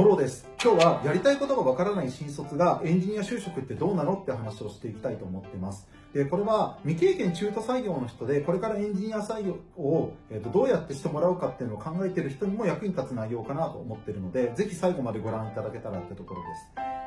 モロです。今日はやりたいことがわからない新卒がエンジニア就職ってどうなのって話をしていきたいと思ってます。で、これは未経験中途採用の人で、これからエンジニア採用を、えーと、どうやってしてもらうかっていうのを考えている人にも役に立つ内容かなと思ってるので、ぜひ最後までご覧いただけたらってところです。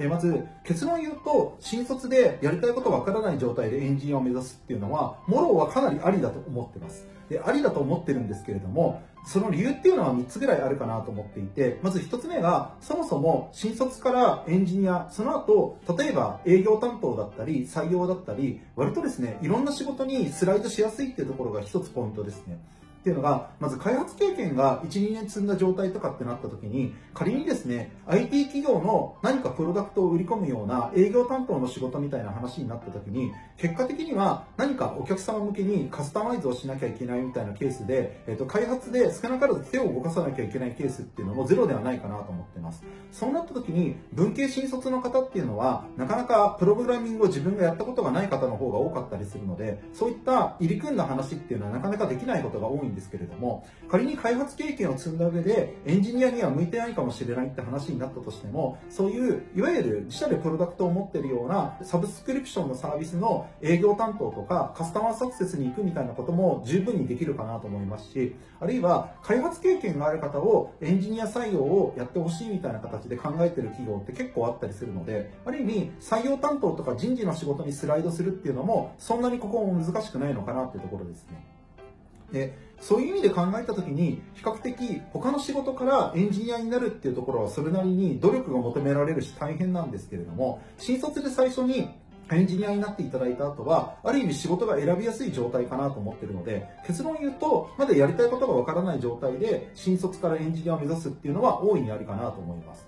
えまず結論言うと新卒でやりたいことわからない状態でエンジニアを目指すっていうのはモローはかなりありだと思ってますでありだと思ってるんですけれどもその理由っていうのは3つぐらいあるかなと思っていてまず1つ目がそもそも新卒からエンジニアその後例えば営業担当だったり採用だったり割とですねいろんな仕事にスライドしやすいっていうところが1つポイントですね。っていうのが、まず開発経験が1、2年積んだ状態とかってなった時に、仮にですね、IT 企業の何かプロダクトを売り込むような営業担当の仕事みたいな話になった時に、結果的には何かお客様向けにカスタマイズをしなきゃいけないみたいなケースで、えっ、と、開発で少なからず手を動かさなきゃいけないケースっていうのもゼロではないかなと思ってます。そうなった時に、文系新卒の方っていうのは、なかなかプログラミングを自分がやったことがない方の方が多かったりするので、そういった入り組んだ話っていうのはなかなかできないことが多いんですけれども、仮に開発経験を積んだ上でエンジニアには向いてないかもしれないって話になったとしてもそういういわゆる自社でプロダクトを持ってるようなサブスクリプションのサービスの営業担当とかカスタマーサクセスに行くみたいなことも十分にできるかなと思いますしあるいは開発経験がある方をエンジニア採用をやってほしいみたいな形で考えてる企業って結構あったりするのである意味採用担当とか人事の仕事にスライドするっていうのもそんなにここも難しくないのかなっていうところですね。でそういう意味で考えた時に比較的他の仕事からエンジニアになるっていうところはそれなりに努力が求められるし大変なんですけれども新卒で最初にエンジニアになっていただいた後は、ある意味仕事が選びやすい状態かなと思ってるので、結論言うと、まだやりたいことがわからない状態で、新卒からエンジニアを目指すっていうのは大いにありかなと思います。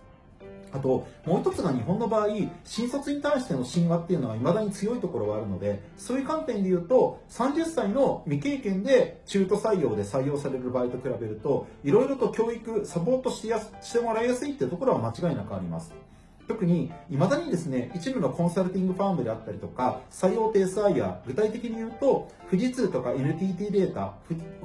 あと、もう一つが日本の場合、新卒に対しての神話っていうのは未だに強いところがあるので、そういう観点で言うと、30歳の未経験で中途採用で採用される場合と比べると、いろいろと教育、サポートしやしてもらいやすいっていうところは間違いなくあります。特に未だにですね一部のコンサルティングファームであったりとか採用定 SIR 具体的に言うと富士通とか NTT データ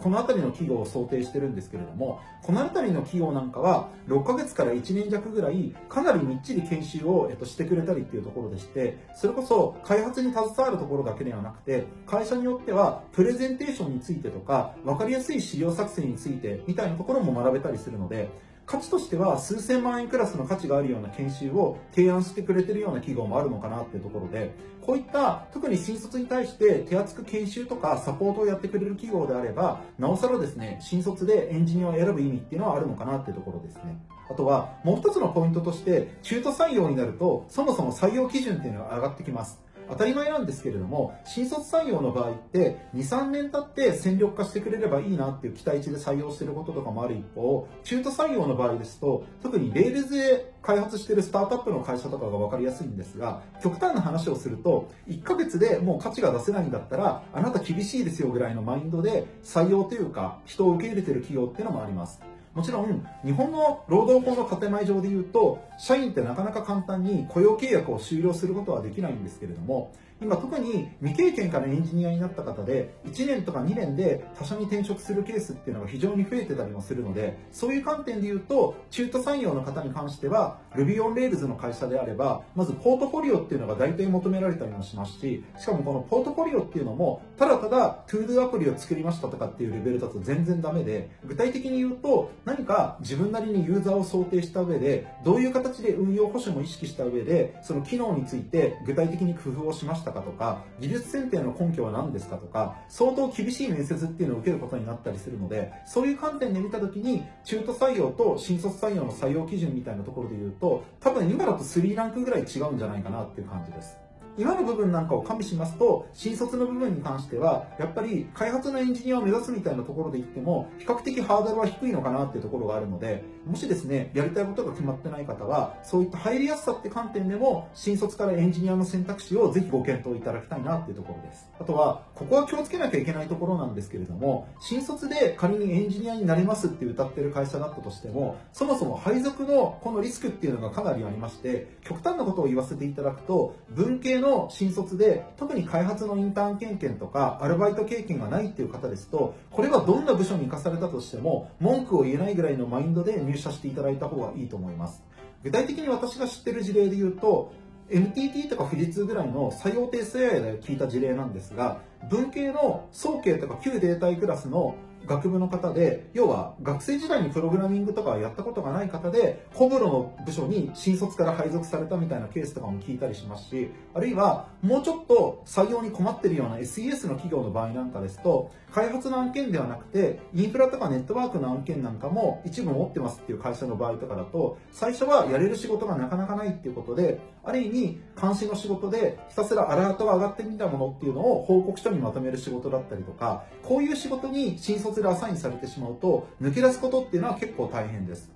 この辺りの企業を想定してるんですけれどもこの辺りの企業なんかは6ヶ月から1年弱ぐらいかなりみっちり研修を、えっと、してくれたりっていうところでしてそれこそ開発に携わるところだけではなくて会社によってはプレゼンテーションについてとか分かりやすい資料作成についてみたいなところも学べたりするので価値としては数千万円クラスの価値があるような研修を提案してくれてるような企業もあるのかなっていうところで、こういった特に新卒に対して手厚く研修とかサポートをやってくれる企業であれば、なおさらですね、新卒でエンジニアを選ぶ意味っていうのはあるのかなっていうところですね。あとは、もう一つのポイントとして、中途採用になると、そもそも採用基準っていうのが上がってきます。当たり前なんですけれども、新卒採用の場合って、2、3年経って戦力化してくれればいいなっていう期待値で採用してることとかもある一方、中途採用の場合ですと、特に Rails で開発してるスタートアップの会社とかが分かりやすいんですが、極端な話をすると、1ヶ月でもう価値が出せないんだったら、あなた厳しいですよぐらいのマインドで採用というか、人を受け入れてる企業っていうのもあります。もちろん、日本の労働法の建前上で言うと、社員ってなかなか簡単に雇用契約を終了することはできないんですけれども、今特に未経験からエンジニアになった方で1年とか2年で他社に転職するケースっていうのが非常に増えてたりもするのでそういう観点で言うと中途採用の方に関しては Ruby on Rails の会社であればまずポートフォリオっていうのが大体求められたりもしますししかもこのポートフォリオっていうのもただただ ToDo アプリを作りましたとかっていうレベルだと全然ダメで具体的に言うと何か自分なりにユーザーを想定した上でどういう形で運用保守も意識した上でその機能について具体的に工夫をしましたかとか技術選定の根拠は何ですかとか相当厳しい面接っていうのを受けることになったりするのでそういう観点で見た時に中途採用と新卒採用の採用基準みたいなところで言うと多分今だと3ランクぐらい違うんじゃないかなっていう感じです。今の部分なんかを加味しますと、新卒の部分に関しては、やっぱり開発のエンジニアを目指すみたいなところで言っても、比較的ハードルは低いのかなっていうところがあるので、もしですね、やりたいことが決まってない方は、そういった入りやすさって観点でも、新卒からエンジニアの選択肢をぜひご検討いただきたいなっていうところです。あとは、ここは気をつけなきゃいけないところなんですけれども、新卒で仮にエンジニアになれますって歌ってる会社だったとしても、そもそも配属のこのリスクっていうのがかなりありまして、極端なことを言わせていただくと、文系のの新卒で特に開発のインターン経験とかアルバイト経験がないっていう方ですとこれはどんな部署に生かされたとしても文句を言えないぐらいのマインドで入社していただいた方がいいと思います。具体的に私が知ってる事例で言うと NTT とか富士通ぐらいの採用定数 AI で聞いた事例なんですが文系の総計とか旧データクラスの学部の方で、要は学生時代にプログラミングとかやったことがない方で、小室の部署に新卒から配属されたみたいなケースとかも聞いたりしますし、あるいはもうちょっと採用に困ってるような SES の企業の場合なんかですと、開発の案件ではなくて、インフラとかネットワークの案件なんかも一部持ってますっていう会社の場合とかだと、最初はやれる仕事がなかなかないっていうことで、ある意味監視の仕事でひたすらアラートが上がってみたものっていうのを報告書にまとめる仕事だったりとか、こういう仕事に新卒でアサインされてしまうと、抜け出すことっていうのは結構大変です。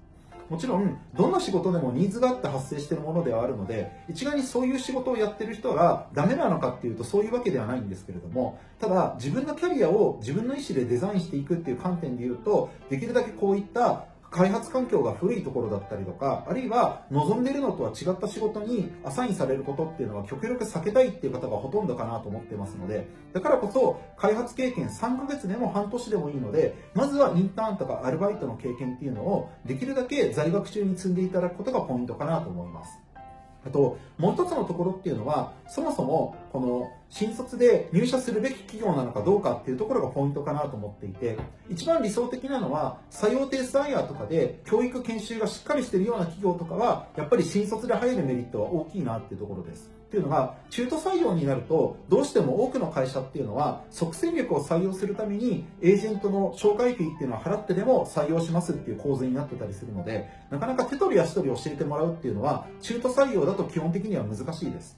もちろん、どんな仕事でもニーズがあって発生してるものではあるので、一概にそういう仕事をやってる人がダメなのかっていうとそういうわけではないんですけれども、ただ自分のキャリアを自分の意思でデザインしていくっていう観点で言うと、できるだけこういった開発環境が古いところだったりとか、あるいは望んでいるのとは違った仕事にアサインされることっていうのは極力避けたいっていう方がほとんどかなと思ってますので、だからこそ開発経験3ヶ月でも半年でもいいので、まずはインターンとかアルバイトの経験っていうのをできるだけ在学中に積んでいただくことがポイントかなと思います。あと、もう一つのところっていうのは、そもそも、この、新卒で入社するべき企業なのかどうかっていうところがポイントかなと思っていて、一番理想的なのは、採用テストアイヤーとかで、教育研修がしっかりしているような企業とかは、やっぱり新卒で入るメリットは大きいなっていうところです。っていうのが、中途採用になると、どうしても多くの会社っていうのは、即戦力を採用するために、エージェントの紹介費っていうのは払ってでも採用しますっていう構図になってたりするので、なかなか手取り足取り教えてもらうっていうのは、中途採用だと基本的には難しいです。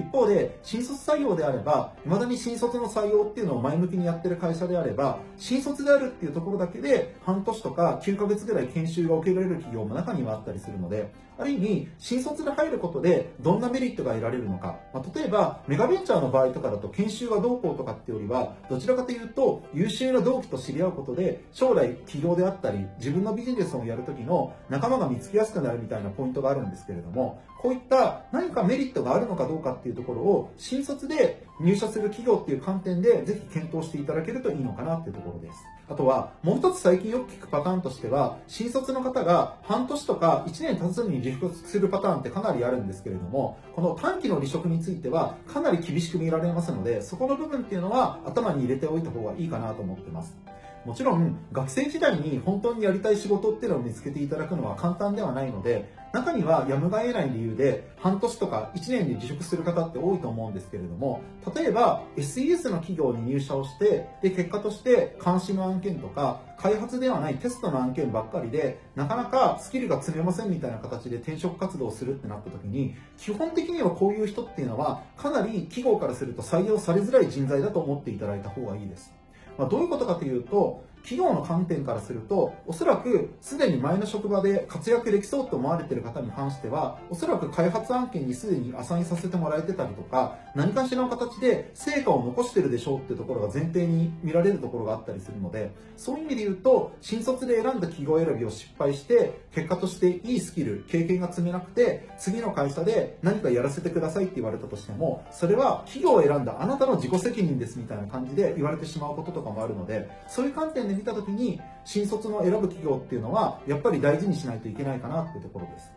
一方で、新卒採用であれば、未だに新卒の採用っていうのを前向きにやってる会社であれば、新卒であるっていうところだけで、半年とか9ヶ月ぐらい研修が受けられる企業も中にはあったりするので、ある意味、新卒で入ることで、どんなメリットが得られるのか。まあ、例えば、メガベンチャーの場合とかだと、研修がどうこうとかっていうよりは、どちらかというと、優秀な同期と知り合うことで、将来企業であったり、自分のビジネスをやるときの仲間が見つけやすくなるみたいなポイントがあるんですけれども、こういった何かメリットがあるのかどうかっていうところを、新卒で入社する企業っていう観点で、ぜひ検討していただけるといいのかなっていうところです。あとは、もう一つ最近よく聞くパターンとしては、新卒の方が半年とか1年経つに離職するパターンってかなりあるんですけれども、この短期の離職についてはかなり厳しく見られますので、そこの部分っていうのは頭に入れておいた方がいいかなと思ってます。もちろん学生時代に本当にやりたい仕事っていうのを見つけていただくのは簡単ではないので中にはやむが得ない理由で半年とか1年で辞職する方って多いと思うんですけれども例えば SES の企業に入社をしてで結果として監視の案件とか開発ではないテストの案件ばっかりでなかなかスキルが積めませんみたいな形で転職活動をするってなった時に基本的にはこういう人っていうのはかなり企業からすると採用されづらい人材だと思っていただいた方がいいです。まあ、どういうことかというと、企業の観点からすると、おそらくすでに前の職場で活躍できそうと思われている方に関しては、おそらく開発案件にすでにアサインさせてもらえてたりとか、何かしらの形で成果を残してるでしょうっていうところが前提に見られるところがあったりするので、そういう意味で言うと、新卒で選んだ企業選びを失敗して、結果としていいスキル、経験が積めなくて、次の会社で何かやらせてくださいって言われたとしても、それは企業を選んだあなたの自己責任ですみたいな感じで言われてしまうこととかもあるので、そういう観点で見た時に、新卒の選ぶ企業っていうのは、やっぱり大事にしないといけないかなっていうところです。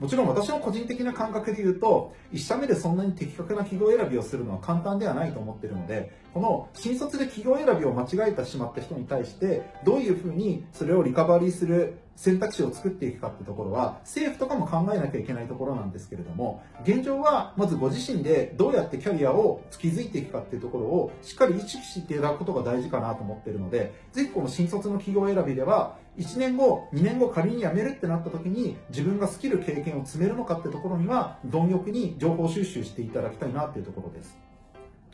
もちろん私の個人的な感覚で言うと、1社目でそんなに的確な企業選びをするのは簡単ではないと思ってるので、この新卒で企業選びを間違えてしまった人に対して、どういうふうにそれをリカバリーする選択肢を作っていくかってところは、政府とかも考えなきゃいけないところなんですけれども、現状はまずご自身でどうやってキャリアを築いていくかっていうところをしっかり意識していただくことが大事かなと思ってるので、ぜひこの新卒の企業選びでは、1年後、2年後仮に辞めるってなった時に自分がスキル経験を積めるのかってところには貪欲に情報収集していただきたいなっていうところです。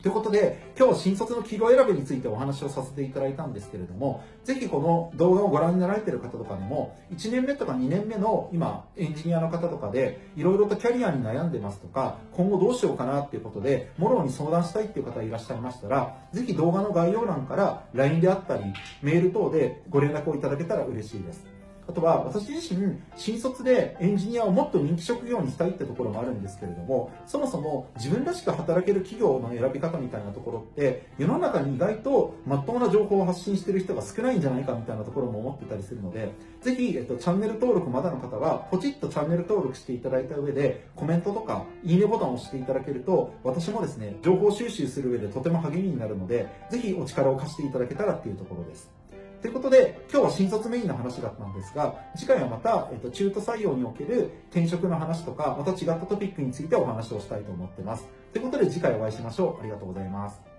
ということで、今日新卒の企業選びについてお話をさせていただいたんですけれども、ぜひこの動画をご覧になられている方とかでも、1年目とか2年目の今、エンジニアの方とかで、いろいろとキャリアに悩んでますとか、今後どうしようかなっていうことで、もろに相談したいっていう方いらっしゃいましたら、ぜひ動画の概要欄から LINE であったり、メール等でご連絡をいただけたら嬉しいです。あとは私自身、新卒でエンジニアをもっと人気職業にしたいってところもあるんですけれども、そもそも自分らしく働ける企業の選び方みたいなところって、世の中に意外とまっとうな情報を発信してる人が少ないんじゃないかみたいなところも思ってたりするので、ぜひ、えっと、チャンネル登録まだの方は、ポチッとチャンネル登録していただいた上で、コメントとか、いいねボタンを押していただけると、私もですね、情報収集する上でとても励みになるので、ぜひお力を貸していただけたらっていうところです。ということで、今日は新卒メインの話だったんですが、次回はまた、えっと、中途採用における転職の話とか、また違ったトピックについてお話をしたいと思ってます。ということで次回お会いしましょう。ありがとうございます。